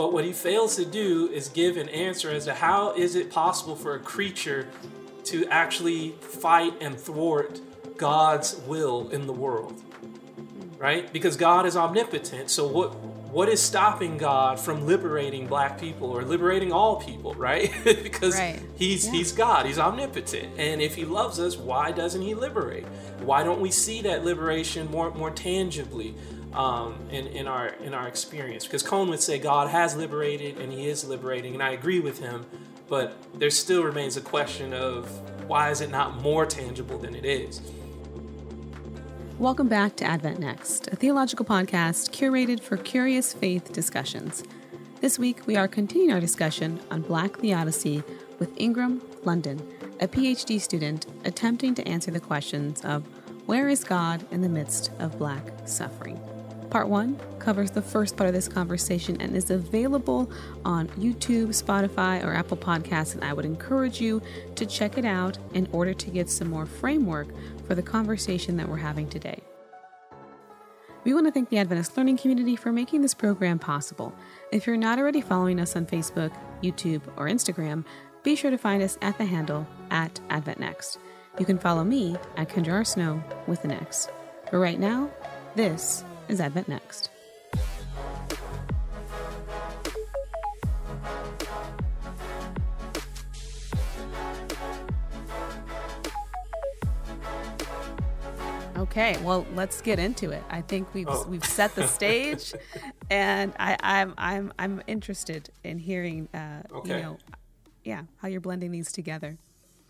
But what he fails to do is give an answer as to how is it possible for a creature to actually fight and thwart God's will in the world. Right? Because God is omnipotent. So what what is stopping God from liberating black people or liberating all people, right? because right. he's yeah. he's God, he's omnipotent. And if he loves us, why doesn't he liberate? Why don't we see that liberation more more tangibly? Um, in, in our in our experience because Cone would say God has liberated and he is liberating and I agree with him but there still remains a question of why is it not more tangible than it is Welcome back to Advent Next, a theological podcast curated for curious faith discussions. This week, we are continuing our discussion on Black theodicy with Ingram London, a PhD student attempting to answer the questions of where is God in the midst of Black suffering? Part one covers the first part of this conversation and is available on YouTube, Spotify, or Apple Podcasts. And I would encourage you to check it out in order to get some more framework for the conversation that we're having today. We want to thank the Adventist Learning Community for making this program possible. If you're not already following us on Facebook, YouTube, or Instagram, be sure to find us at the handle at AdventNext. You can follow me at Kendra Snow with an X. But right now, this is Advent Next. Okay, well, let's get into it. I think we've oh. we've set the stage, and I, am I'm, I'm I'm interested in hearing, uh, okay. you know, yeah, how you're blending these together.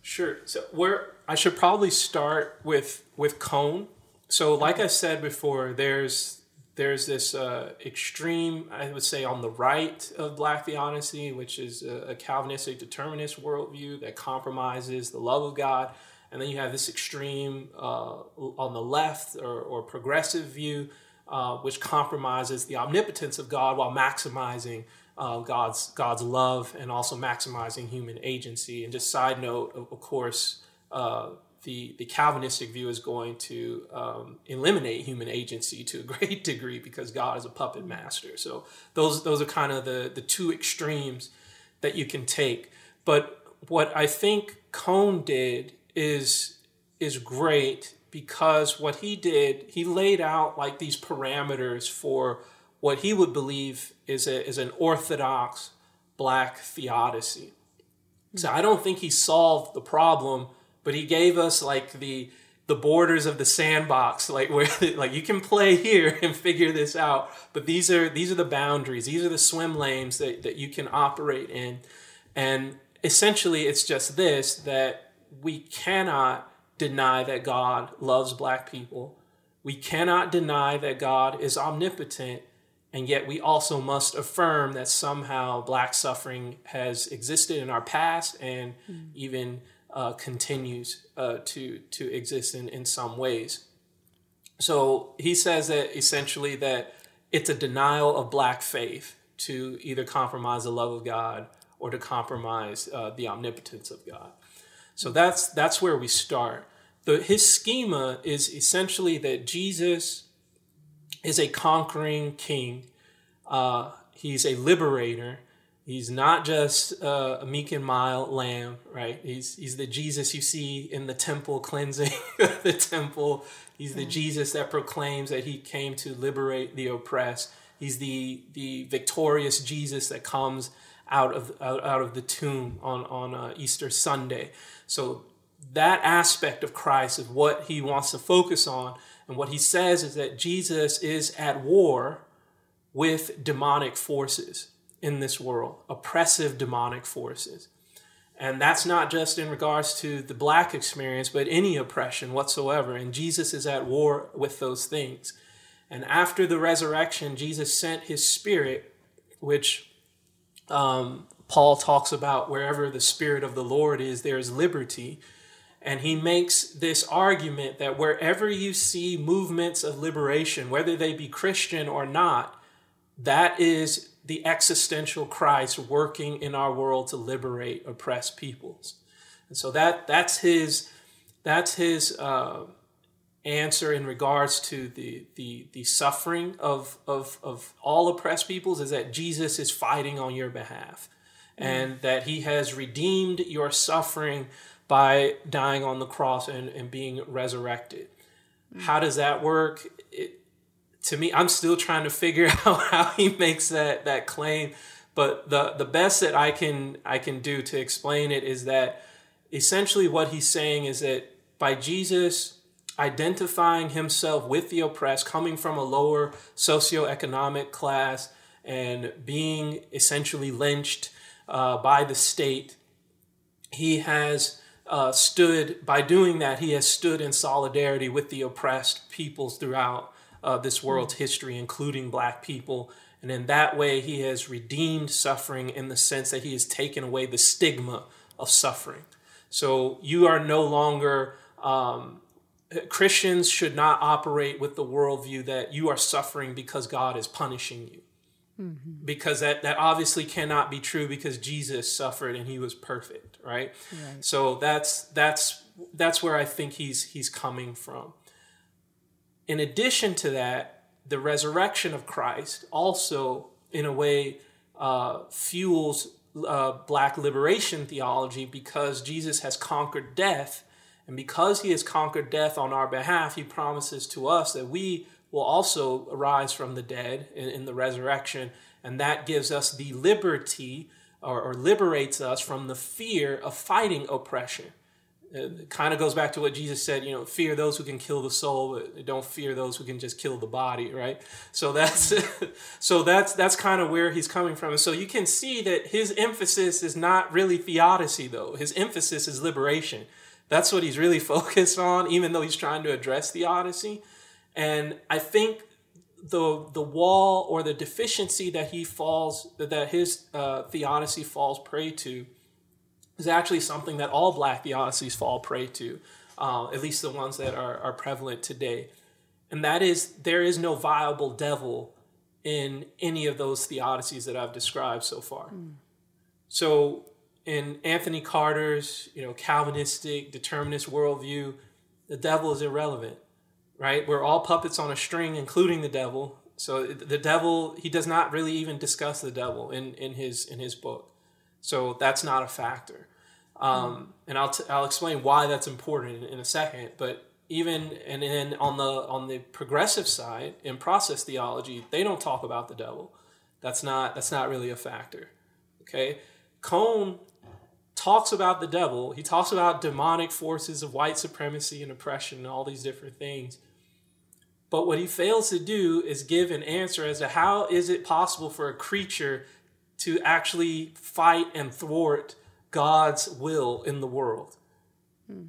Sure. So where I should probably start with with cone so, like I said before, there's there's this uh, extreme, I would say, on the right of Black theodicy, which is a, a Calvinistic determinist worldview that compromises the love of God, and then you have this extreme uh, on the left or, or progressive view, uh, which compromises the omnipotence of God while maximizing uh, God's God's love and also maximizing human agency. And just side note, of, of course uh, the, the Calvinistic view is going to um, eliminate human agency to a great degree because God is a puppet master. So those those are kind of the the two extremes that you can take. But what I think Cone did is is great because what he did, he laid out like these parameters for what he would believe is a, is an orthodox black theodicy. So I don't think he solved the problem but he gave us like the the borders of the sandbox like where like you can play here and figure this out. But these are these are the boundaries. These are the swim lanes that, that you can operate in. And essentially it's just this that we cannot deny that god loves black people. We cannot deny that god is omnipotent. And yet we also must affirm that somehow black suffering has existed in our past and mm. even uh, continues uh, to to exist in, in some ways. So he says that essentially that it's a denial of black faith to either compromise the love of God or to compromise uh, the omnipotence of God. So that's that's where we start. The, his schema is essentially that Jesus is a conquering king. Uh, he's a liberator He's not just uh, a meek and mild lamb, right? He's he's the Jesus you see in the temple cleansing the temple. He's the Jesus that proclaims that he came to liberate the oppressed. He's the the victorious Jesus that comes out of out, out of the tomb on on uh, Easter Sunday. So that aspect of Christ is what he wants to focus on, and what he says is that Jesus is at war with demonic forces in this world, oppressive demonic forces. And that's not just in regards to the black experience, but any oppression whatsoever. And Jesus is at war with those things. And after the resurrection, Jesus sent his spirit, which um, Paul talks about wherever the spirit of the Lord is, there is liberty. And he makes this argument that wherever you see movements of liberation, whether they be Christian or not, that is the existential Christ working in our world to liberate oppressed peoples. And so that that's his that's his uh, answer in regards to the the the suffering of of of all oppressed peoples is that Jesus is fighting on your behalf and that he has redeemed your suffering by dying on the cross and, and being resurrected. How does that work? It, to me, I'm still trying to figure out how he makes that that claim. But the the best that I can I can do to explain it is that essentially what he's saying is that by Jesus identifying himself with the oppressed, coming from a lower socioeconomic class, and being essentially lynched uh, by the state, he has uh, stood, by doing that, he has stood in solidarity with the oppressed peoples throughout uh, this world's history, including black people. And in that way, he has redeemed suffering in the sense that he has taken away the stigma of suffering. So you are no longer um, Christians should not operate with the worldview that you are suffering because God is punishing you. Mm-hmm. Because that, that obviously cannot be true because Jesus suffered and he was perfect, right? right? So that's that's that's where I think he's he's coming from. In addition to that, the resurrection of Christ also, in a way, uh, fuels uh, black liberation theology because Jesus has conquered death and because he has conquered death on our behalf, he promises to us that we will also arise from the dead in, in the resurrection. And that gives us the liberty or, or liberates us from the fear of fighting oppression. It kind of goes back to what Jesus said, you know, fear those who can kill the soul, but don't fear those who can just kill the body, right? So that's so that's that's kind of where he's coming from. And so you can see that his emphasis is not really theodicy though. His emphasis is liberation. That's what he's really focused on, even though he's trying to address theodicy. And I think the the wall or the deficiency that he falls that his uh, theodicy falls prey to is actually something that all black theodicies fall prey to, uh, at least the ones that are, are prevalent today. And that is there is no viable devil in any of those theodicies that I've described so far. Mm. So in Anthony Carter's, you know, Calvinistic determinist worldview, the devil is irrelevant, right? We're all puppets on a string, including the devil. So the devil, he does not really even discuss the devil in, in his in his book. So that's not a factor. Um, and I'll, t- I'll explain why that's important in, in a second. But even and then on the on the progressive side in process theology, they don't talk about the devil. That's not that's not really a factor. Okay, Cone talks about the devil. He talks about demonic forces of white supremacy and oppression and all these different things. But what he fails to do is give an answer as to how is it possible for a creature to actually fight and thwart God's will in the world.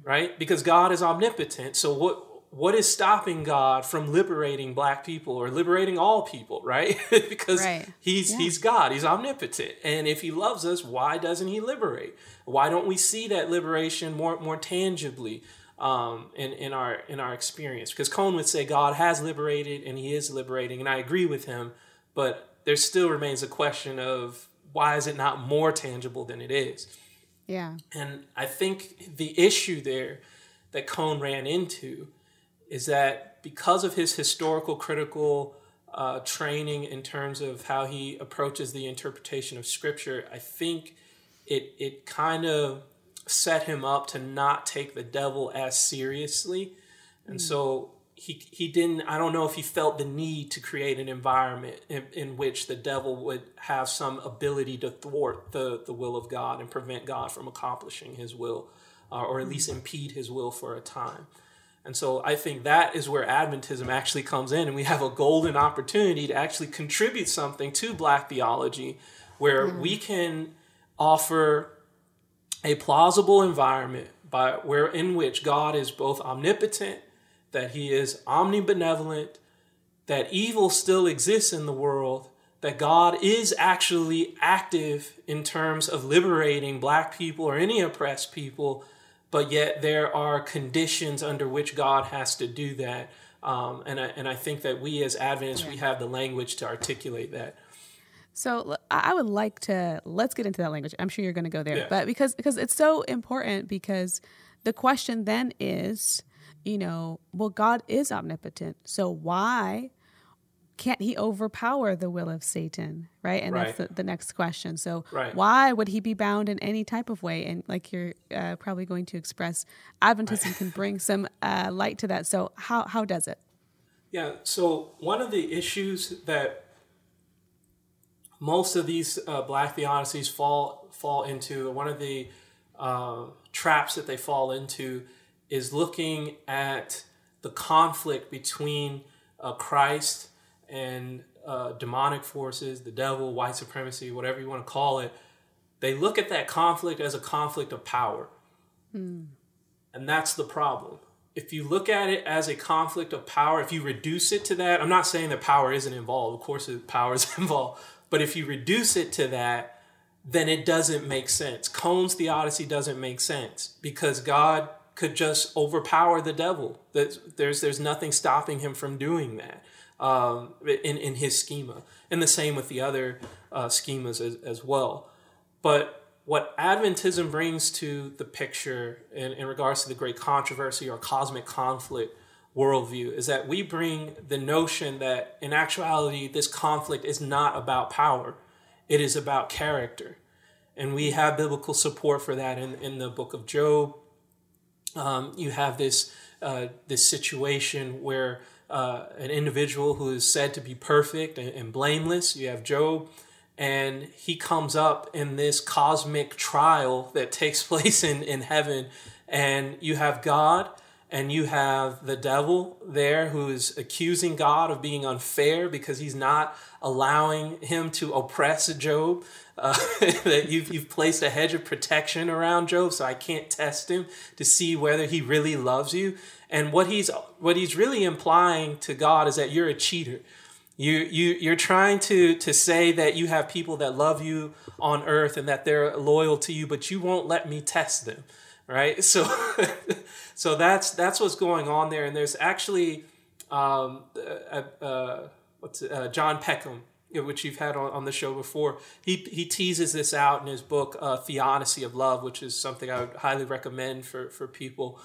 Right? Because God is omnipotent. So what what is stopping God from liberating black people or liberating all people, right? because right. he's yeah. he's God, he's omnipotent. And if he loves us, why doesn't he liberate? Why don't we see that liberation more more tangibly um, in in our in our experience? Because Cone would say God has liberated and he is liberating, and I agree with him, but there still remains a question of why is it not more tangible than it is? Yeah. And I think the issue there that Cone ran into is that because of his historical critical uh, training in terms of how he approaches the interpretation of scripture, I think it it kind of set him up to not take the devil as seriously, and mm. so he he didn't. I don't know if he felt the need to create an environment in, in which the devil would have some ability to thwart the the will of God and prevent God from accomplishing His will, uh, or at least mm. impede His will for a time. And so I think that is where Adventism actually comes in, and we have a golden opportunity to actually contribute something to Black theology, where mm. we can offer a plausible environment by where in which God is both omnipotent, that He is omnibenevolent, that evil still exists in the world, that God is actually active in terms of liberating Black people or any oppressed people but yet there are conditions under which God has to do that. Um, and, I, and I think that we as Adventists, we have the language to articulate that. So I would like to let's get into that language. I'm sure you're going to go there, yeah. but because because it's so important because the question then is you know, well, God is omnipotent. So why can't he overpower the will of Satan? Right. And Right. that's the, the next question. So Right. why would he be bound in any type of way? And like you're uh, probably going to express, Adventism can bring some uh, light to that. So how, how does it? Yeah. So one of the issues that most of these uh, black theodicies fall fall into, one of the uh, traps that they fall into, is looking at the conflict between uh, Christ and uh, demonic forces, the devil, white supremacy, whatever you want to call it. They look at that conflict as a conflict of power. And that's the problem. If you look at it as a conflict of power, if you reduce it to that, I'm not saying that power isn't involved. Of course, power is involved. But if you reduce it to that, then it doesn't make sense. Cone's theodicy doesn't make sense because God could just overpower the devil. There's there's, there's nothing stopping him from doing that um, in in his schema, and the same with the other uh, schemas as, as well. But what Adventism brings to the picture in, in regards to the great controversy or cosmic conflict worldview is that we bring the notion that in actuality, this conflict is not about power, it is about character. And we have biblical support for that in, in the book of Job. Um, you have this, uh, this situation where uh, an individual who is said to be perfect and, and blameless, you have Job, and he comes up in this cosmic trial that takes place in, in heaven and you have god and you have the devil there who is accusing god of being unfair because he's not allowing him to oppress job. Uh, that you've, you've placed a hedge of protection around job so i can't test him to see whether he really loves you. And what he's what he's really implying to god is that you're a cheater. You you you're trying to to say that you have people that love you on earth and that they're loyal to you, but you won't let me test them, right? So so that's that's what's going on there. And there's actually um, uh, uh, what's uh, John Peckham, which you've had on, on the show before. He he teases this out in his book uh, Theodicy of Love, which is something I would highly recommend for for people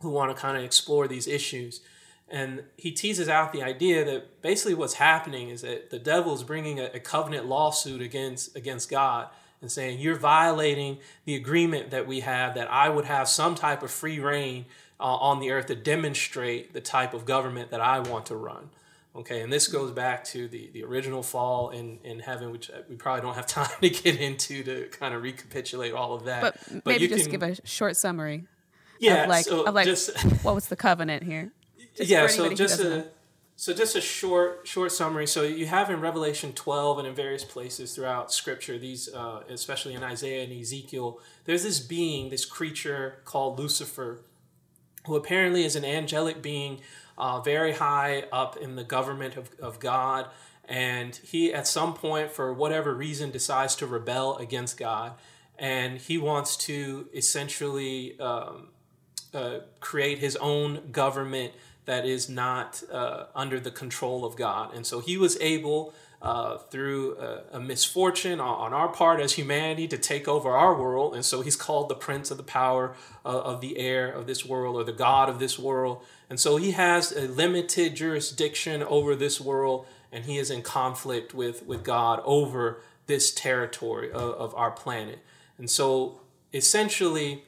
who want to kind of explore these issues. And he teases out the idea that basically what's happening is that the devil's bringing a, a covenant lawsuit against against God and saying you're violating the agreement that we have that I would have some type of free reign uh, on the earth to demonstrate the type of government that I want to run. Okay, and this goes back to the, the original fall in, in heaven, which uh, we probably don't have time to get into to kind of recapitulate all of that. But, maybe you just can- give a short summary yeah, of like, so of like just what was the covenant here? Just yeah so just a. so just a short short summary. So you have in revelation 12 and in various places throughout scripture these uh, especially in isaiah and ezekiel there's this being this creature called lucifer who apparently is an angelic being uh, very high up in the government of, of god. And he at some point for whatever reason decides to rebel against god. And he wants to essentially um, uh, create his own government that is not uh, under the control of God. And so he was able, uh, through a, a misfortune on, on our part as humanity, to take over our world. And so he's called the prince of the power uh, of the air of this world or the God of this world. And so he has a limited jurisdiction over this world and he is in conflict with, with God over this territory of, of our planet. And so essentially,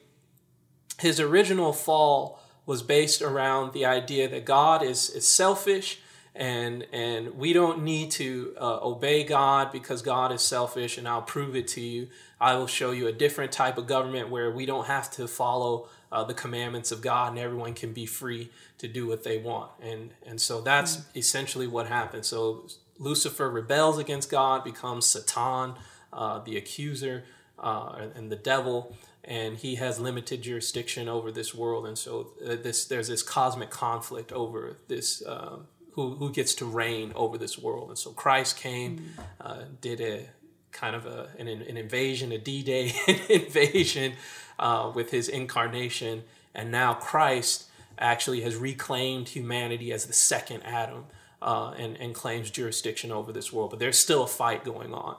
his original fall was based around the idea that God is, is selfish and and we don't need to uh, obey God because God is selfish and I'll prove it to you. I will show you a different type of government where we don't have to follow uh, the commandments of God and everyone can be free to do what they want. And and so that's essentially what happened. So Lucifer rebels against God, becomes Satan, uh, the accuser, uh, and the devil, and he has limited jurisdiction over this world. And so uh, this there's this cosmic conflict over this. Um, who, who gets to reign over this world? And so Christ came, uh, did a kind of a, an, an invasion, a D-Day invasion uh, with his incarnation, and now Christ actually has reclaimed humanity as the second Adam uh, and, and claims jurisdiction over this world. But there's still a fight going on,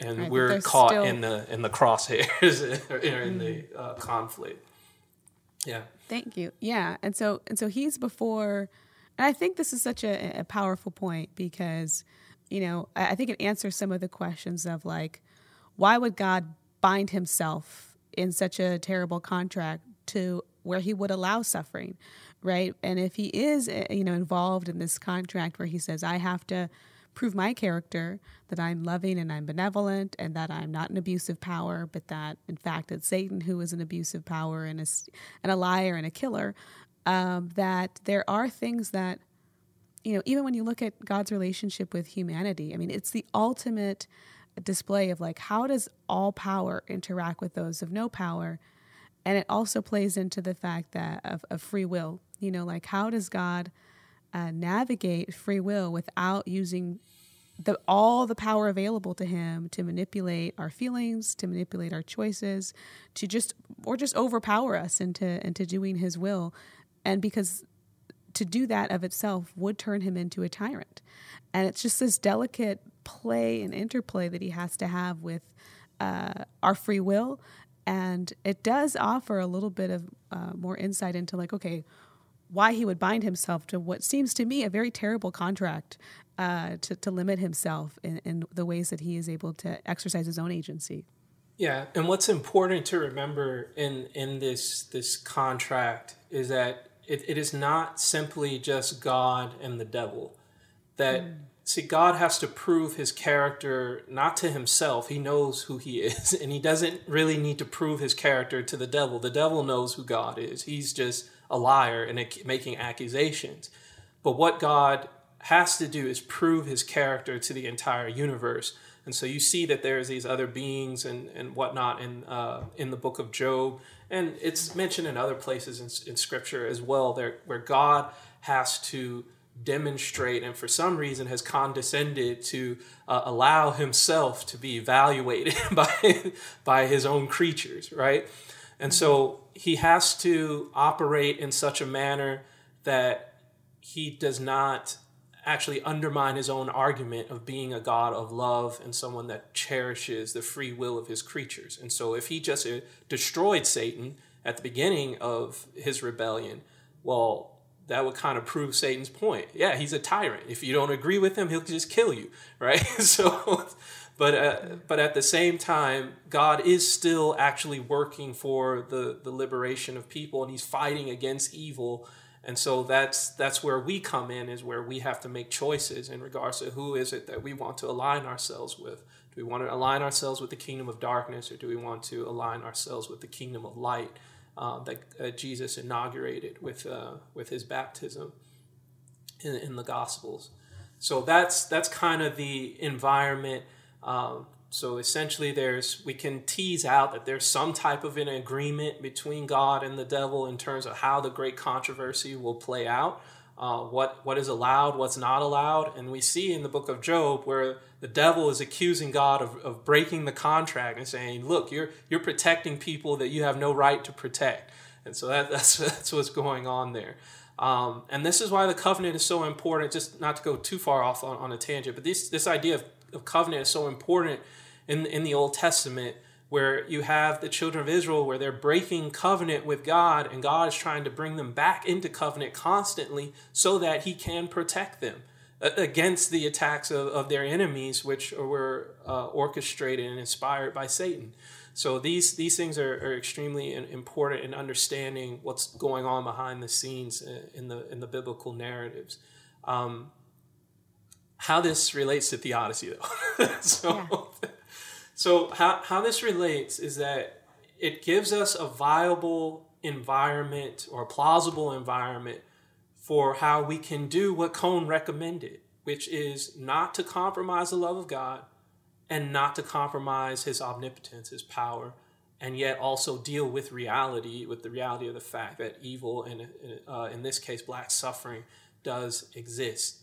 and we're caught still- in the in the crosshairs or in the uh, conflict. Yeah. Thank you. Yeah. And so and so he's before and I think this is such a, a powerful point because, you know, I, I think it answers some of the questions of like, why would God bind himself in such a terrible contract to where he would allow suffering, right? And if he is, eh, you know, involved in this contract where he says, I have to prove my character that I'm loving and I'm benevolent and that I'm not an abusive power, but that in fact it's Satan who is an abusive power and a, and a liar and a killer, um, that there are things that, you know, even when you look at God's relationship with humanity, I mean, it's the ultimate display of like, how does all power interact with those of no power? And it also plays into the fact that of, of free will, you know, like how does God uh, navigate free will without using the all the power available to him to manipulate our feelings, to manipulate our choices, to just or just overpower us into into doing his will, and because to do that of itself would turn him into a tyrant, and it's just this delicate play and interplay that he has to have with uh, our free will, and it does offer a little bit of uh, more insight into like okay why he would bind himself to what seems to me a very terrible contract uh, to, to limit himself in, in the ways that he is able to exercise his own agency. Yeah, and what's important to remember in in this this contract is that it, it is not simply just God and the devil. That mm. see, God has to prove his character not to himself. He knows who he is, and he doesn't really need to prove his character to the devil. The devil knows who God is. He's just a liar and making accusations. But what God has to do is prove his character to the entire universe. And so you see that there's these other beings and, and whatnot in, uh, in the book of Job. And it's mentioned in other places in, in scripture as well, there, where God has to demonstrate and for some reason has condescended to uh, allow himself to be evaluated by, by his own creatures, right? And so he has to operate in such a manner that he does not actually undermine his own argument of being a God of love and someone that cherishes the free will of his creatures. And so if he just uh, destroyed Satan at the beginning of his rebellion, well, that would kind of prove Satan's point. Yeah, he's a tyrant. If you don't agree with him, he'll just kill you, right? so but uh, but at the same time, God is still actually working for the the liberation of people, and He's fighting against evil. And so that's that's where we come in, is where we have to make choices in regards to who is it that we want to align ourselves with. Do we want to align ourselves with the kingdom of darkness, or do we want to align ourselves with the kingdom of light uh, that uh, Jesus inaugurated with uh, with His baptism in, in the Gospels? So that's that's kind of the environment um, so essentially, there's we can tease out that there's some type of an agreement between God and the devil in terms of how the great controversy will play out, uh, what what is allowed, what's not allowed, and we see in the book of Job where the devil is accusing God of, of breaking the contract and saying, "Look, you're you're protecting people that you have no right to protect," and so that, that's that's what's going on there. Um, and this is why the covenant is so important. Just not to go too far off on, on a tangent, but this this idea of of covenant is so important in in the Old Testament where you have the children of Israel where they're breaking covenant with God and God is trying to bring them back into covenant constantly so that he can protect them against the attacks of, of their enemies which were uh, orchestrated and inspired by Satan. So these these things are, are extremely important in understanding what's going on behind the scenes in the in the biblical narratives. Um, how this relates to theodicy though. so, yeah. so how, how this relates is that it gives us a viable environment or plausible environment for how we can do what Cone recommended, which is not to compromise the love of God and not to compromise his omnipotence, his power, and yet also deal with reality, with the reality of the fact that evil, and uh, in this case, black suffering, does exist.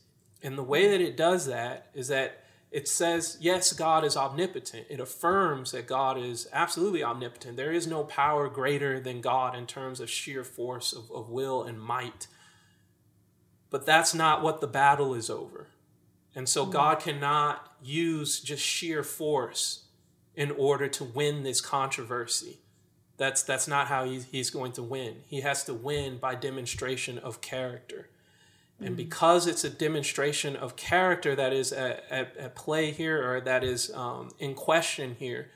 And the way that it does that is that it says, yes, God is omnipotent. It affirms that God is absolutely omnipotent. There is no power greater than God in terms of sheer force of, of will and might. But that's not what the battle is over. And so mm-hmm. God cannot use just sheer force in order to win this controversy. That's that's not how he's, he's going to win. He has to win by demonstration of character. And mm-hmm. because it's a demonstration of character that is at, at, at play here or that is um, in question here,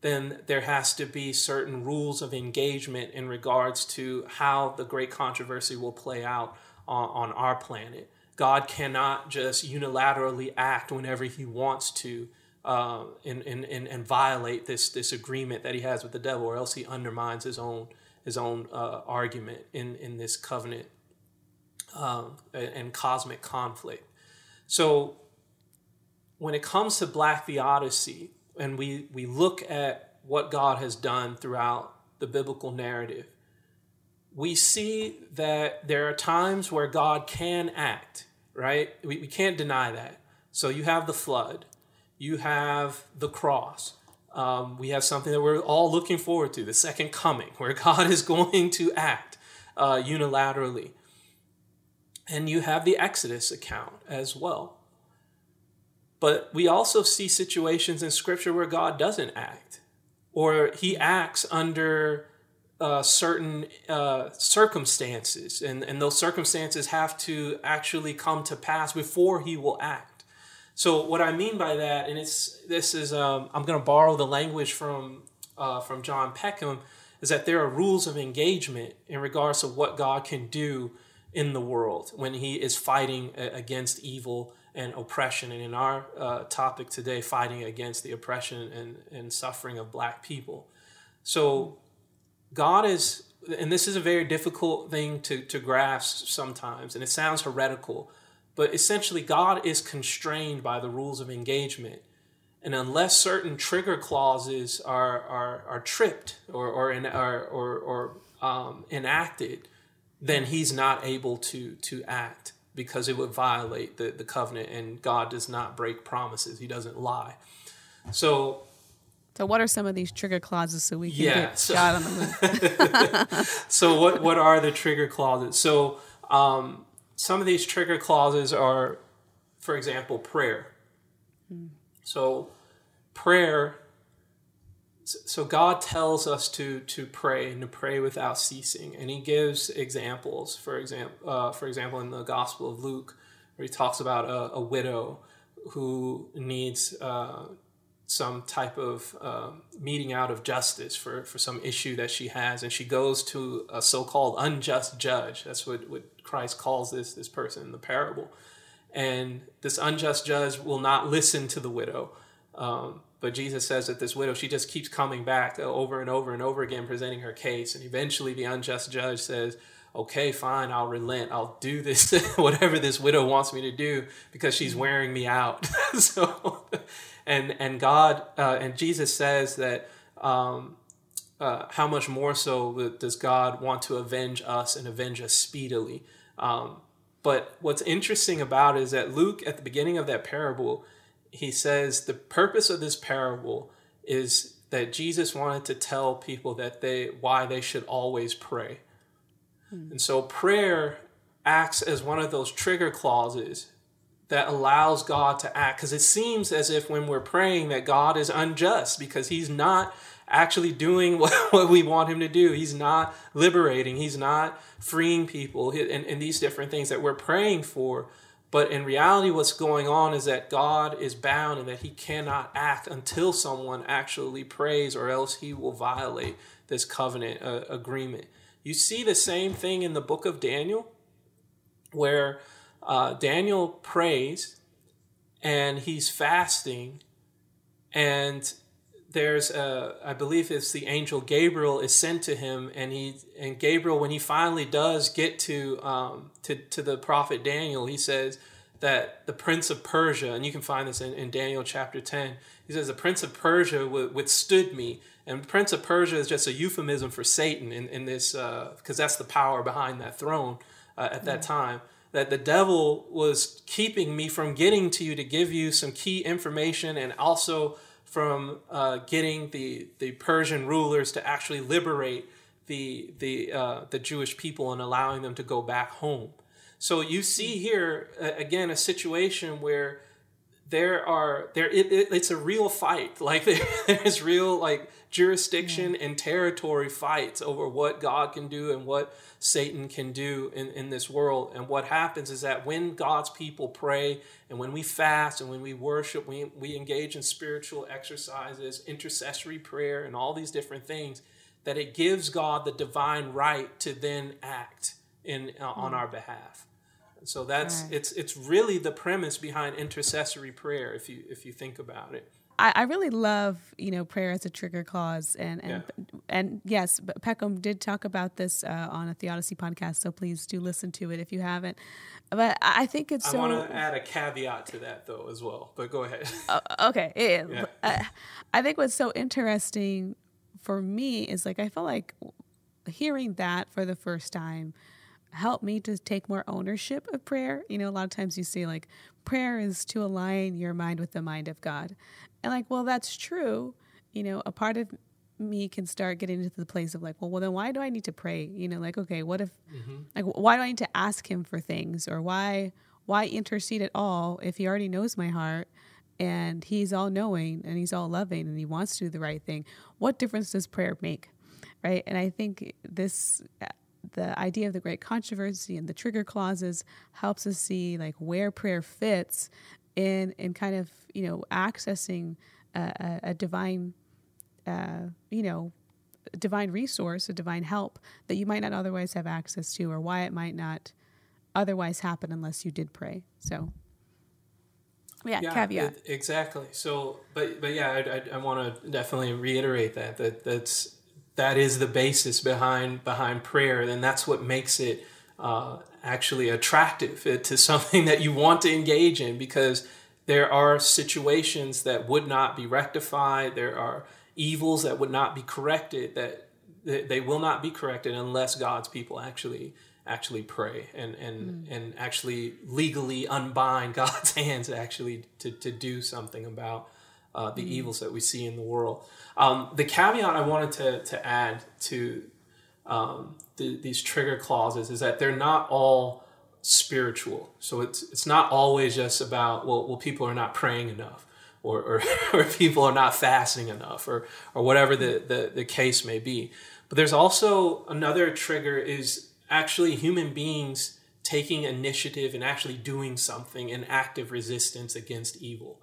then there has to be certain rules of engagement in regards to how the great controversy will play out on, on our planet. God cannot just unilaterally act whenever he wants to uh, and, and, and, and violate this, this agreement that he has with the devil, or else he undermines his own, his own uh, argument in, in this covenant um, and cosmic conflict. So when it comes to black theodicy, and we, we look at what God has done throughout the biblical narrative, we see that there are times where God can act, right? We, we can't deny that. So you have the flood, you have the cross. Um, we have something that we're all looking forward to the second coming, where God is going to act uh, unilaterally. And you have the Exodus account as well. But we also see situations in Scripture where God doesn't act, or He acts under uh, certain uh, circumstances, and, and those circumstances have to actually come to pass before He will act. So, what I mean by that, and it's this is um, I'm going to borrow the language from uh, from John Peckham, is that there are rules of engagement in regards to what God can do in the world when He is fighting against evil and oppression. And in our uh, topic today, fighting against the oppression and, and suffering of Black people. So, God is, and this is a very difficult thing to, to grasp sometimes, and it sounds heretical, but essentially, God is constrained by the rules of engagement. And unless certain trigger clauses are, are, are tripped or, or, in, or, or um, enacted, then he's not able to, to act because it would violate the, the covenant, and God does not break promises. He doesn't lie. So so, what are some of these trigger clauses so we can yeah, get so, on the move? so, what what are the trigger clauses? So, um, some of these trigger clauses are, for example, prayer. Hmm. So, prayer. So God tells us to to pray and to pray without ceasing, and He gives examples. For example, uh, for example, in the Gospel of Luke, where He talks about a, a widow who needs uh, some type of um, meeting out of justice for, for some issue that she has, and she goes to a so-called unjust judge. That's what, what Christ calls this this person in the parable. And this unjust judge will not listen to the widow. Um, but Jesus says that this widow, she just keeps coming back over and over and over again, presenting her case. And eventually the unjust judge says, okay, fine, I'll relent. I'll do this, whatever this widow wants me to do, because she's wearing me out. so and and God uh, and Jesus says that um, uh, how much more so does God want to avenge us and avenge us speedily? Um, but what's interesting about is that Luke at the beginning of that parable, he says the purpose of this parable is that Jesus wanted to tell people that they why they should always pray. Hmm. And so prayer acts as one of those trigger clauses that allows God to act. Because it seems as if when we're praying that God is unjust because he's not actually doing what, what we want him to do. He's not liberating, he's not freeing people, and, and these different things that we're praying for. But in reality, what's going on is that God is bound and that he cannot act until someone actually prays, or else he will violate this covenant uh, agreement. You see the same thing in the book of Daniel, where uh, Daniel prays and he's fasting, and there's a, I believe it's the angel Gabriel is sent to him, and he and Gabriel when he finally does get to um, to to the prophet Daniel, he says that the prince of Persia, and you can find this in, in Daniel chapter ten. He says the prince of Persia withstood me, and prince of Persia is just a euphemism for Satan in in this because uh, that's the power behind that throne uh, at that time that the devil was keeping me from getting to you to give you some key information and also from uh, getting the, the Persian rulers to actually liberate the, the, uh, the Jewish people and allowing them to go back home. So you see here, uh, again, a situation where there are there it, it, it's a real fight. Like there, there's real like jurisdiction and territory fights over what god can do and what satan can do in, in this world. And what happens is that when god's people pray and when we fast and when we worship we, we engage in spiritual exercises intercessory prayer and all these different things that it gives god the divine right to then act in uh, on our behalf so that's right. it's it's really the premise behind intercessory prayer if you if you think about it. I, I really love you know prayer as a trigger clause and and yeah. and yes, but Peckham did talk about this uh, on a Theodicy podcast, so please do listen to it if you haven't. But I think it's. I want to add a caveat to that though as well. But go ahead. Uh, okay, yeah. Yeah. Uh, I think what's so interesting for me is like I feel like hearing that for the first time help me to take more ownership of prayer. You know, a lot of times you see like prayer is to align your mind with the mind of God. And like, well, that's true. You know, a part of me can start getting into the place of like, well, well, then why do I need to pray? You know, like, okay, what if, mm-hmm. like, why do I need to ask Him for things, or why, why intercede at all if He already knows my heart and He's all knowing and He's all loving and He wants to do the right thing? What difference does prayer make, right? And I think this the idea of the great controversy and the trigger clauses helps us see like where prayer fits in in kind of you know accessing a, a, divine uh, you know divine resource a divine help that you might not otherwise have access to or why it might not otherwise happen unless you did pray. So yeah, yeah caveat. it, exactly. So but but yeah i, I, I want to definitely reiterate that that that's that is the basis behind behind prayer, and that's what makes it uh, actually attractive to something that you want to engage in because there are situations that would not be rectified. There are evils that would not be corrected that they will not be corrected unless God's people actually actually pray and and mm. and actually legally unbind God's hands actually to, to do something about uh, the mm. evils that we see in the world. Um, the caveat I wanted to, to add to um, the, these trigger clauses is that they're not all spiritual. So it's it's not always just about well, well people are not praying enough, or or, or people are not fasting enough, or or whatever the, the the case may be. But there's also another trigger is actually human beings taking initiative and actually doing something in active resistance against evil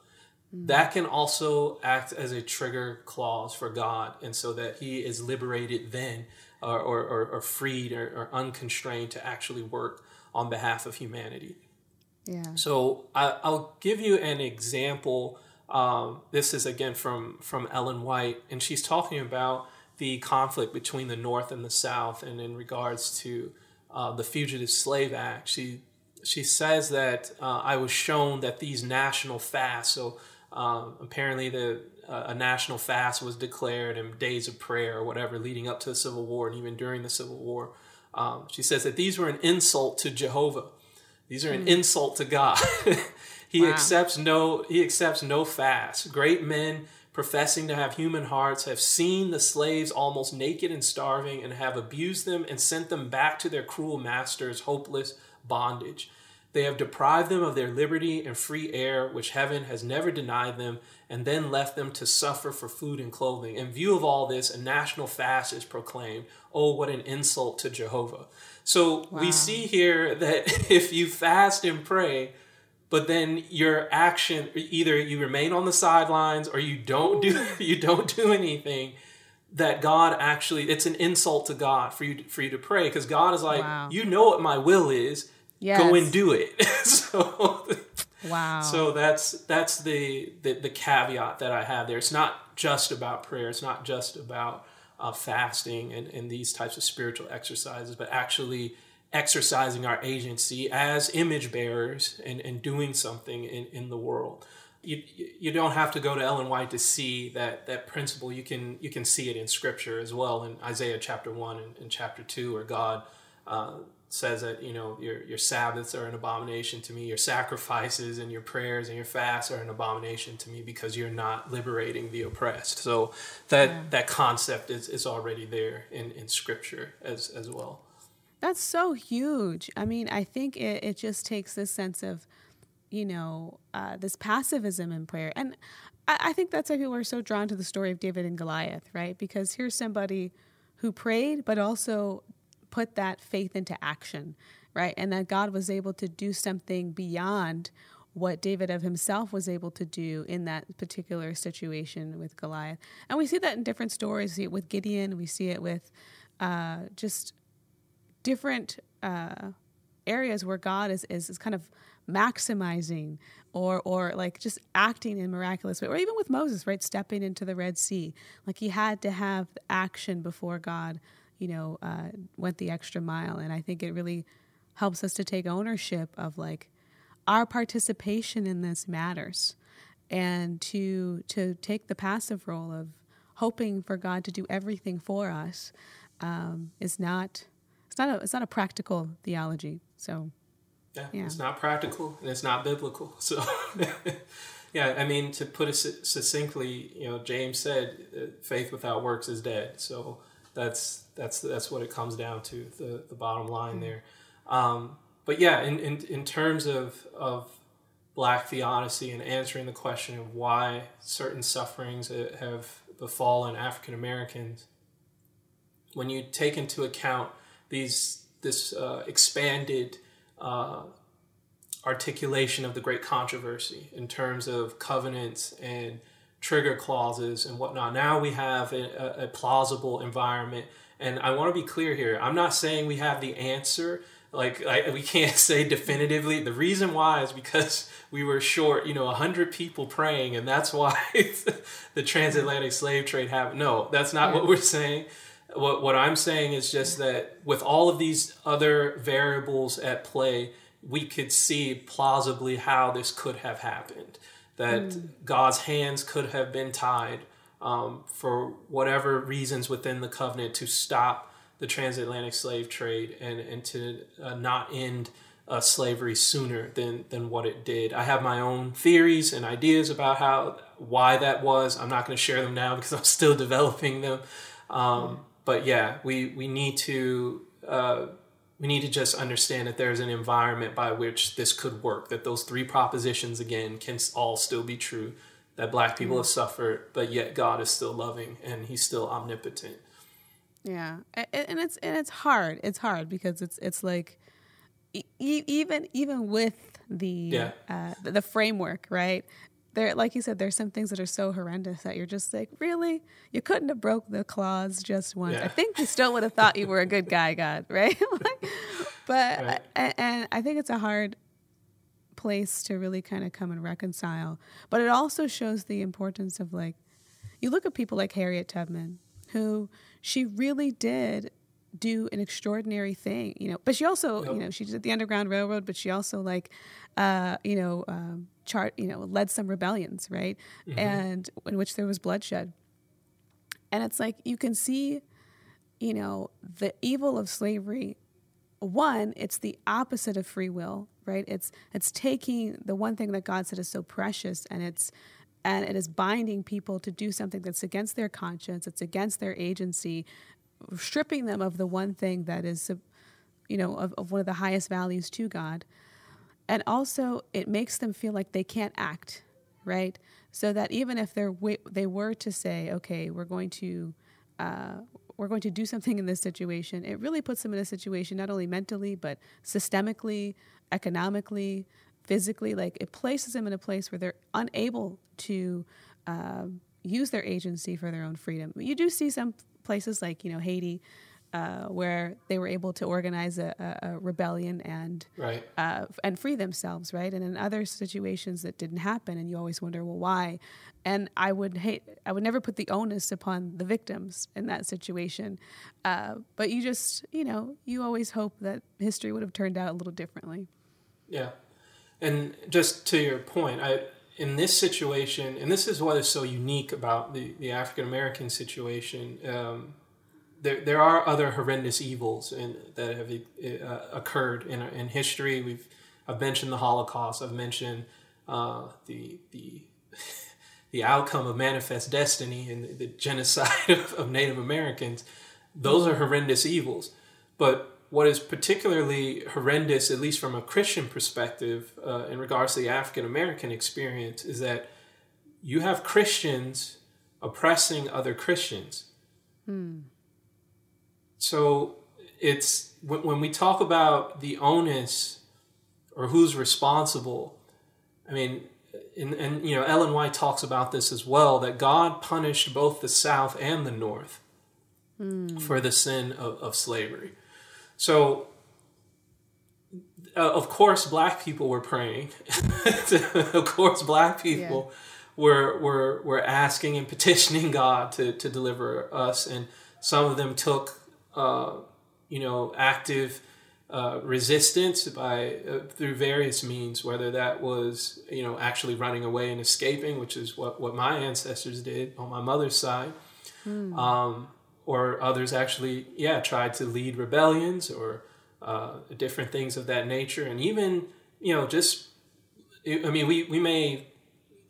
that can also act as a trigger clause for God, and so that He is liberated then, or, or, or freed or, or, unconstrained to actually work on behalf of humanity. Yeah. So I, will give you an example. Um, this is again from from Ellen White, and she's talking about the conflict between the North and the South, and in regards to uh, the Fugitive Slave Act. She she says that uh, I was shown that these national fasts, so um, apparently, the uh, a national fast was declared and days of prayer or whatever leading up to the Civil War and even during the Civil War. Um, she says that these were an insult to Jehovah. These are an mm. insult to God. he wow. accepts no he accepts no fast. Great men professing to have human hearts have seen the slaves almost naked and starving and have abused them and sent them back to their cruel masters hopeless bondage. They have deprived them of their liberty and free air, which heaven has never denied them, and then left them to suffer for food and clothing. In view of all this, a national fast is proclaimed. Oh, what an insult to Jehovah. So wow. we see here that if you fast and pray, but then your action either you remain on the sidelines or you don't do you don't do anything that God actually it's an insult to God for you for you to pray because God is like wow. you know what my will is yes. go and do it. so wow. So that's that's the, the, the caveat that I have there. It's not just about prayer. It's not just about uh, fasting and, and these types of spiritual exercises, but actually exercising our agency as image bearers and, and doing something in, in the world. You, you don't have to go to Ellen White to see that, that principle. You can you can see it in Scripture as well in Isaiah chapter one and, and chapter two, where God uh, says that you know your your Sabbaths are an abomination to me, your sacrifices and your prayers and your fasts are an abomination to me because you're not liberating the oppressed. So that yeah. that concept is, is already there in, in Scripture as as well. That's so huge. I mean, I think it, it just takes this sense of you know, uh, this passivism in prayer. And I, I think that's why people are so drawn to the story of David and Goliath, right? Because here's somebody who prayed, but also put that faith into action, right? And that God was able to do something beyond what David of himself was able to do in that particular situation with Goliath. And we see that in different stories. We see it with Gideon, we see it with uh, just different uh, areas where God is, is, is kind of maximizing or or like just acting in miraculous way or even with Moses right stepping into the Red Sea like he had to have action before God you know uh, went the extra mile and I think it really helps us to take ownership of like our participation in this matters and to to take the passive role of hoping for God to do everything for us um, is not it's not a it's not a practical theology so yeah, yeah, it's not practical and it's not biblical. So, yeah, I mean, to put it succinctly, you know, James said, uh, "Faith without works is dead." So that's that's that's what it comes down to. The the bottom line mm-hmm. there. Um, but yeah, in, in in terms of of black theodicy and answering the question of why certain sufferings have befallen African Americans, when you take into account these this uh, expanded uh, articulation of the great controversy in terms of covenants and trigger clauses and whatnot. Now we have a, a, plausible environment. And I want to be clear here. I'm not saying we have the answer. Like I, we can't say definitively. The reason why is because we were short, you know, hundred people praying, and that's why the transatlantic slave trade happened. No, that's not yeah. what we're saying. What, what I'm saying is just that with all of these other variables at play, we could see plausibly how this could have happened. That mm. God's hands could have been tied um, for whatever reasons within the covenant to stop the transatlantic slave trade and, and to uh, not end uh, slavery sooner than, than what it did. I have my own theories and ideas about how why that was. I'm not going to share them now because I'm still developing them. Um, but yeah, we we need to uh, we need to just understand that there's an environment by which this could work. That those three propositions again can all still be true. That black people have suffered, but yet God is still loving and He's still omnipotent. Yeah, and it's and it's hard. It's hard because it's it's like e- even even with the yeah. uh, the framework, right? There like you said there's some things that are so horrendous that you're just like really you couldn't have broke the clause just once yeah. i think you still would have thought you were a good guy god right like, but right. I, and i think it's a hard place to really kind of come and reconcile but it also shows the importance of like you look at people like harriet tubman who she really did do an extraordinary thing, you know. But she also, you know, she did the Underground Railroad, but she also like, uh, you know, um, chart, you know, led some rebellions, right? Mm-hmm. And in which there was bloodshed. And it's like you can see, you know, the evil of slavery. One, it's the opposite of free will, right? It's it's taking the one thing that God said is so precious, and it's and it is binding people to do something that's against their conscience, it's against their agency, stripping them of the one thing that is, you know, of, of one of the highest values to God. And also, it makes them feel like they can't act, right? So that even if they're they were to say, okay, we're going to uh, we're going to do something in this situation, it really puts them in a situation not only mentally but systemically, economically, physically. Like it places them in a place where they're unable to uh, use their agency for their own freedom. You do see some places like you know Haiti uh, where they were able to organize a, a, rebellion and right. uh, and free themselves, right? And in other situations that didn't happen, and you always wonder, well, why? And I would hate, I would never put the onus upon the victims in that situation, uh, but you just, you know, you always hope that history would have turned out a little differently. Yeah, and just to your point, I in this situation, and this is what is so unique about the the African American situation. Um, there, there are other horrendous evils in, that have uh, occurred in, in history. We've I've mentioned the Holocaust. I've mentioned uh, the the the outcome of Manifest Destiny and the genocide of, of Native Americans. Those are horrendous evils, but what is particularly horrendous, at least from a Christian perspective, uh, in regards to the African American experience, is that you have Christians oppressing other Christians. Hmm. So it's when, when we talk about the onus or who's responsible. I mean, and, and you know, Ellen White talks about this as well that God punished both the South and the North mm. for the sin of, of slavery. So, uh, of course, black people were praying. of course, black people yeah. were, were, were asking and petitioning God to, to deliver us. And some of them took, uh, you know, active uh, resistance by uh, through various means, whether that was you know actually running away and escaping, which is what what my ancestors did on my mother's side, mm. um, or others actually yeah tried to lead rebellions or uh, different things of that nature, and even you know just I mean we we may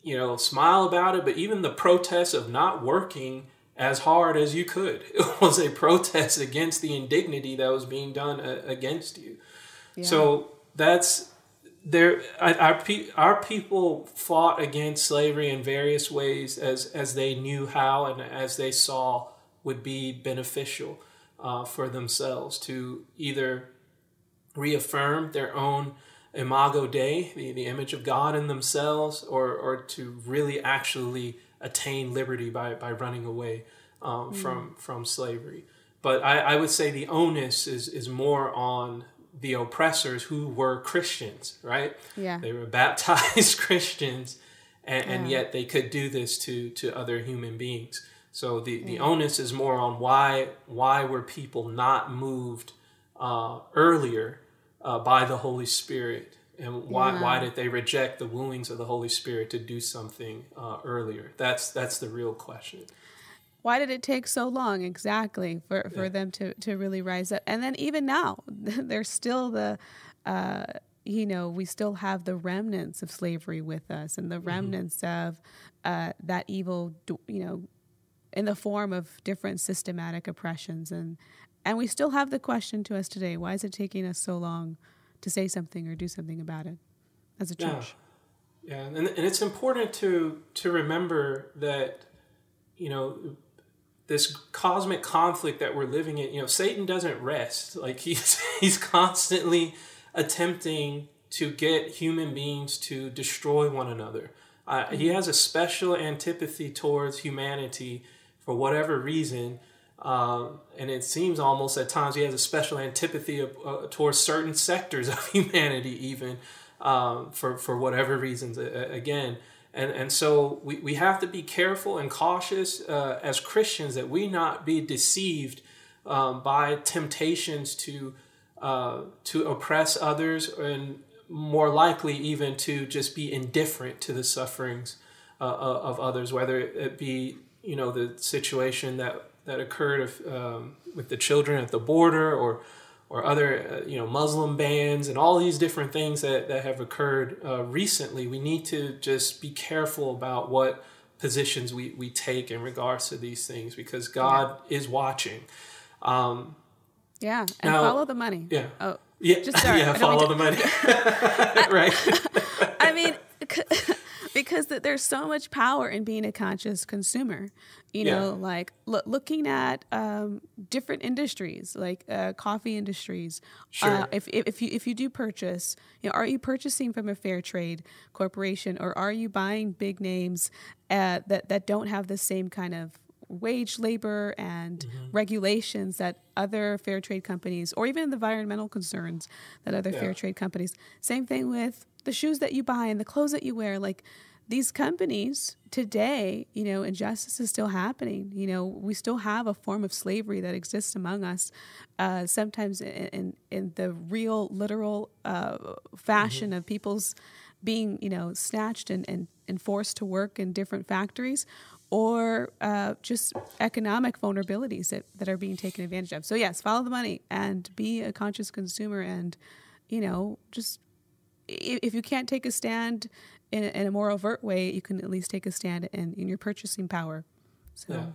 you know smile about it, but even the protests of not working as hard as you could. It was a protest against the indignity that was being done uh, against you. Yeah. So that's there. Our our people fought against slavery in various ways as as they knew how and as they saw would be beneficial uh, for themselves to either reaffirm their own imago dei, the, the image of God in themselves, or or to really actually attain liberty by, by running away um, mm. from from slavery. But I, I would say the onus is is more on the oppressors who were Christians, right? Yeah. They were baptized Christians, and, yeah. and yet they could do this to to other human beings. So the, the onus is more on why why were people not moved uh, earlier uh, by the Holy Spirit and why yeah. why did they reject the wooings of the Holy Spirit to do something uh, earlier? That's that's the real question. Why did it take so long exactly for, for yeah. them to, to really rise up? And then even now, there's still the, uh, you know, we still have the remnants of slavery with us and the mm-hmm. remnants mm-hmm. of uh, that evil, you know, in the form of different systematic oppressions. And, and we still have the question to us today why is it taking us so long to say something or do something about it as a church. Yeah, yeah. And, and it's important to to remember that you know this cosmic conflict that we're living in. You know, Satan doesn't rest. Like he's he's constantly attempting to get human beings to destroy one another. Uh, he has a special antipathy towards humanity for whatever reason um, and it seems almost at times he has a special antipathy of, uh, towards certain sectors of humanity, even um, for for whatever reasons. Uh, again, and and so we, we have to be careful and cautious uh, as Christians that we not be deceived um, by temptations to uh, to oppress others and more likely even to just be indifferent to the sufferings uh, of others, whether it be you know the situation that that occurred um, with the children at the border or or other uh, you know Muslim bans and all these different things that, that have occurred uh, recently, we need to just be careful about what positions we, we take in regards to these things because God yeah. is watching. Um, yeah, and now, follow the money. Yeah. Oh, yeah. Just sorry, yeah, follow the money. right. I mean, because there's so much power in being a conscious consumer you know yeah. like lo- looking at um, different industries like uh, coffee industries sure. Uh, if, if, you if you do purchase you know are you purchasing from a fair trade corporation or are you buying big names uh, that that don't have the same kind of wage labor and mm-hmm. regulations that other fair trade companies or even the environmental concerns that other yeah. fair trade companies same thing with the shoes that you buy and the clothes that you wear like these companies today, you know, injustice is still happening. You know, we still have a form of slavery that exists among us, uh, sometimes in, in, in the real, literal uh, fashion mm-hmm. of people's being, you know, snatched and, and, and forced to work in different factories or uh, just economic vulnerabilities that, that are being taken advantage of. So, yes, follow the money and be a conscious consumer and, you know, just if you can't take a stand in a, in a more overt way, you can at least take a stand in, in your purchasing power. So. Yeah,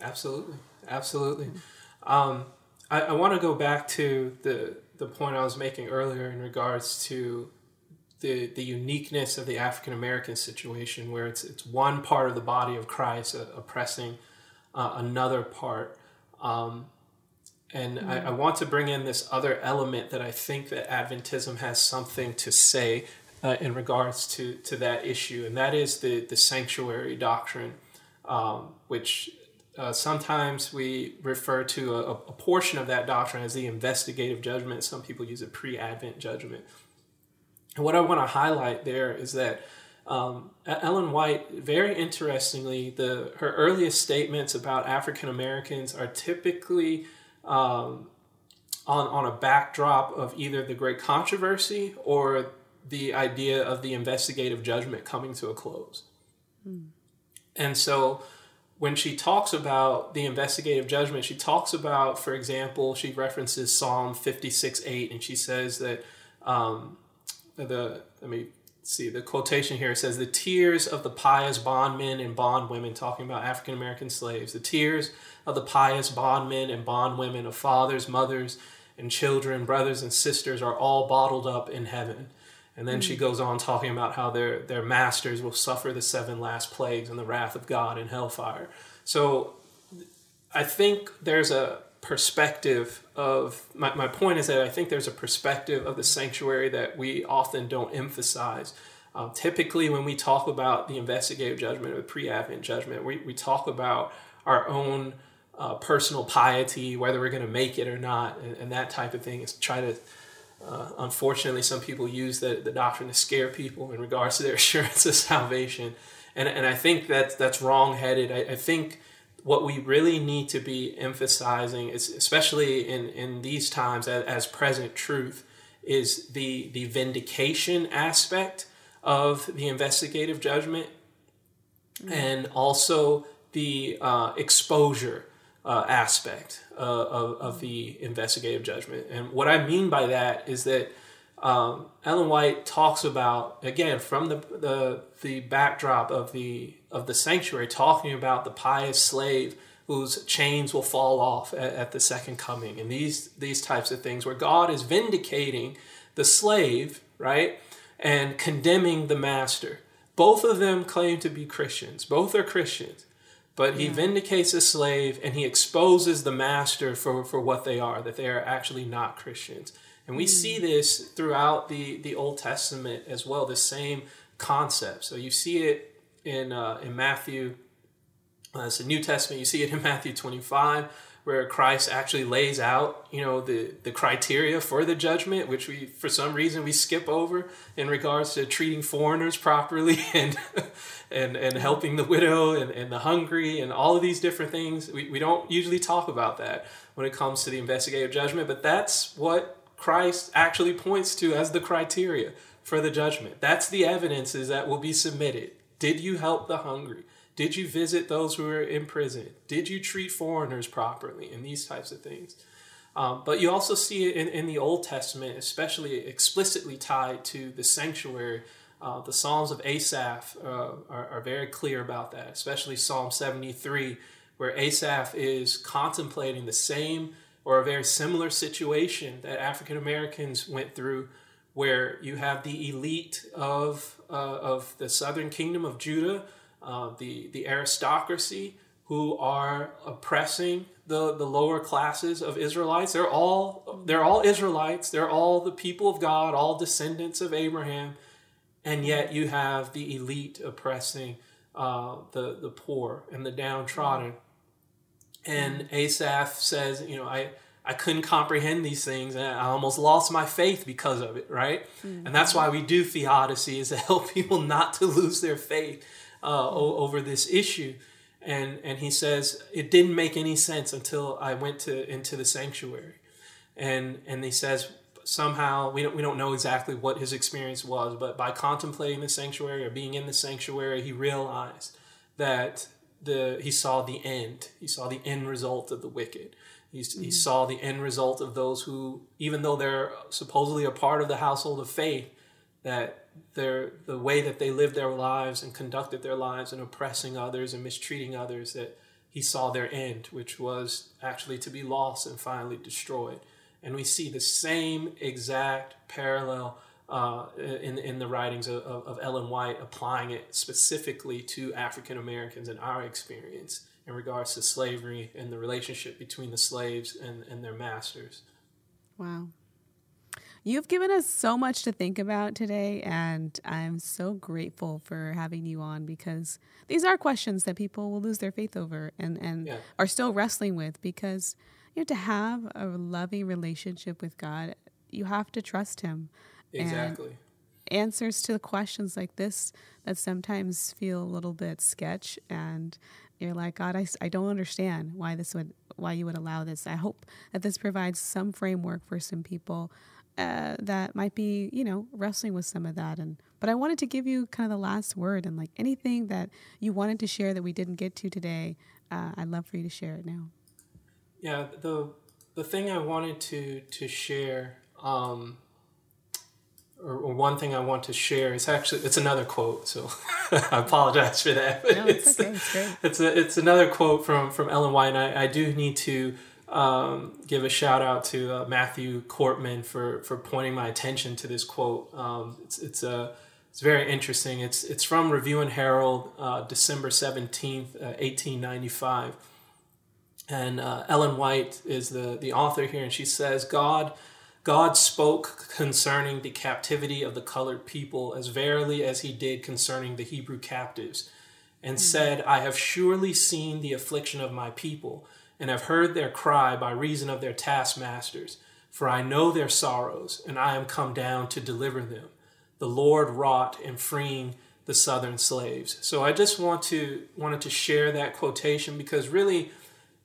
absolutely, absolutely. Um, I, I want to go back to the the point I was making earlier in regards to the the uniqueness of the African American situation, where it's it's one part of the body of Christ uh, oppressing uh, another part. Um, and mm-hmm. I, I, want to bring in this other element that I think that Adventism has something to say uh, in regards to, to that issue, and that is the, the sanctuary doctrine, um, which uh, sometimes we refer to a, a, portion of that doctrine as the investigative judgment. Some people use a pre Advent judgment. And what I want to highlight there is that um, Ellen White, very interestingly, the her earliest statements about African Americans are typically um, on on a backdrop of either the Great Controversy or the idea of the investigative judgment coming to a close. Mm. And so when she talks about the investigative judgment, she talks about, for example, she references Psalm 56 8, and she says that um, the, let me see, the quotation here says, The tears of the pious bondmen and bondwomen, talking about African American slaves, the tears of the pious bondmen and bondwomen of fathers, mothers, and children, brothers and sisters are all bottled up in heaven. And then mm-hmm. she goes on talking about how their, their masters will suffer the seven last plagues and the wrath of God and hellfire. So I think there's a perspective of my, my point is that I think there's a perspective of the sanctuary that we often don't emphasize. Um, typically, when we talk about the investigative judgment or the pre Advent judgment, we, we talk about our own uh, personal piety, whether we're going to make it or not, and, and, that type of thing. Is try to uh, unfortunately, some people use the, the doctrine to scare people in regards to their assurance of salvation. And, and I think that that's wrong-headed. I, I think what we really need to be emphasizing, is, especially in, in these times as, as present truth, is the, the vindication aspect of the investigative judgment mm-hmm. and also the uh, exposure uh, aspect uh, of, of the investigative judgment. And what I mean by that is that um, Ellen White talks about again from the, the the backdrop of the of the sanctuary, talking about the pious slave whose chains will fall off at, at the second coming, and these these types of things where God is vindicating the slave, right, and condemning the master. Both of them claim to be Christians. Both are Christians but he yeah. vindicates the slave and he exposes the master for, for what they are, that they are actually not Christians. And we mm. see this throughout the, the Old Testament as well, the same concept. So you see it in, uh, in Matthew, uh, it's the New Testament, you see it in Matthew 25 where Christ actually lays out, you know, the, the criteria for the judgment, which we, for some reason, we skip over in regards to treating foreigners properly and and, and helping the widow and, and the hungry and all of these different things. We, we don't usually talk about that when it comes to the investigative judgment, but that's what Christ actually points to as the criteria for the judgment. That's the evidences that will be submitted. Did you help the hungry? Did you visit those who were in prison? Did you treat foreigners properly? And these types of things. Um, but you also see it in, in the Old Testament, especially explicitly tied to the sanctuary. Uh, the Psalms of Asaph uh, are, are, very clear about that, especially Psalm 73, where Asaph is contemplating the same or a very similar situation that African Americans went through, where you have the elite of, uh, of the southern kingdom of Judah uh, the, the aristocracy who are oppressing the, the lower classes of Israelites. They're all, they're all Israelites. They're all the people of God, all descendants of Abraham. And yet you have the elite oppressing uh, the, the poor and the downtrodden. And Asaph says, you know, I, I couldn't comprehend these things and I almost lost my faith because of it, right? Mm-hmm. And that's why we do theodicy is to help people not to lose their faith uh, over this issue. And, and he says, it didn't make any sense until I went to, into the sanctuary. And, and he says, somehow, we don't, we don't know exactly what his experience was, but by contemplating the sanctuary or being in the sanctuary, he realized that the, he saw the end. He saw the end result of the wicked. He, mm-hmm. he saw the end result of those who, even though they're supposedly a part of the household of faith, that their the way that they lived their lives and conducted their lives and oppressing others and mistreating others that he saw their end, which was actually to be lost and finally destroyed. And we see the same exact parallel uh, in, in the writings of, of Ellen White, applying it specifically to African Americans in our experience in regards to slavery and the relationship between the slaves and, and their masters. Wow. You've given us so much to think about today, and I'm so grateful for having you on because these are questions that people will lose their faith over and, and yeah. are still wrestling with because you know to have a loving relationship with God, you have to trust him. Exactly. And answers to questions like this that sometimes feel a little bit sketch and you're like god I, I don't understand why this would why you would allow this i hope that this provides some framework for some people uh, that might be, you know, wrestling with some of that. And but I wanted to give you kind of the last word and like anything that you wanted to share that we didn't get to today. Uh, I'd love for you to share it now. Yeah, the the thing I wanted to to share, um, or, or one thing I want to share is actually it's another quote. So I apologize for that. no, it's, it's okay. It's great. It's a, it's another quote from from Ellen White. And I, I do need to um, give a shout out to uh, Matthew Korpman for for pointing my attention to this quote. Um, it's it's a uh, it's very interesting. It's it's from Review and Herald, uh, December seventeenth, uh, eighteen ninety five, and uh, Ellen White is the the author here, and she says God. God spoke concerning the captivity of the colored people as verily as he did concerning the Hebrew captives, and mm-hmm. said, I have surely seen the affliction of my people and have heard their cry by reason of their taskmasters. For I know their sorrows, and I am come down to deliver them. The Lord wrought in freeing the southern slaves. So I just want to wanted to share that quotation because really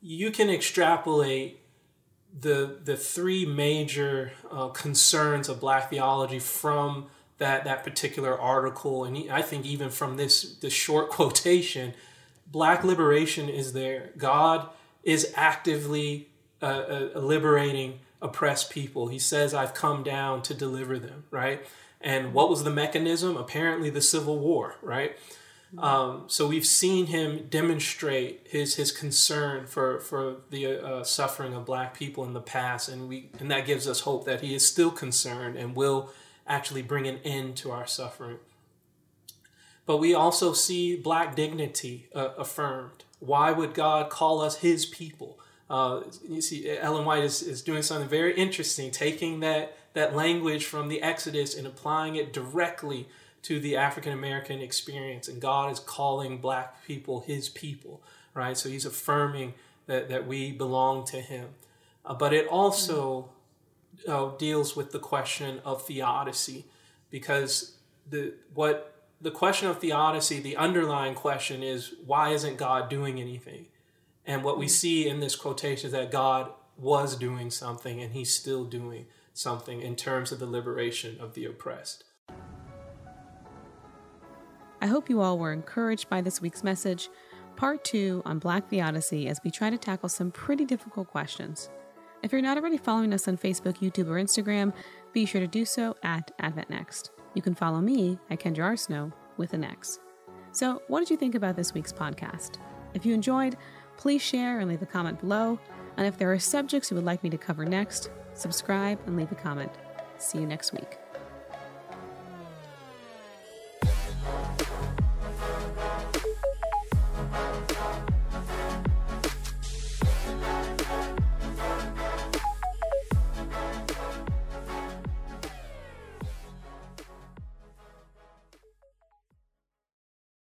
you can extrapolate the the three major uh, concerns of black theology from that that particular article and I think even from this this short quotation black liberation is there God is actively uh, uh, liberating oppressed people. He says, I've come down to deliver them, right? And what was the mechanism? Apparently, the Civil War, right? Um, so we've seen him demonstrate his his concern for for the uh, suffering of Black people in the past, and we and that gives us hope that he is still concerned and will actually bring an end to our suffering. But we also see Black dignity uh, affirmed. Why would God call us his people? Uh, you see, Ellen White is, is doing something very interesting, taking that, that language from the Exodus and applying it directly to the African American experience. And God is calling black people his people, right? So he's affirming that, that we belong to him. Uh, but it also uh, deals with the question of theodicy, because the what the question of theodicy, the underlying question is why isn't God doing anything? And what we mm. see in this quotation is that God was doing something and he's still doing something in terms of the liberation of the oppressed. I hope you all were encouraged by this week's message, part two on Black Theodicy, as we try to tackle some pretty difficult questions. If you're not already following us on Facebook, YouTube, or Instagram, be sure to do so at AdventNext. You can follow me at Kendra R. With an X. So, what did you think about this week's podcast? If you enjoyed, please share and leave a comment below. And if there are subjects you would like me to cover next, subscribe and leave a comment. See you next week.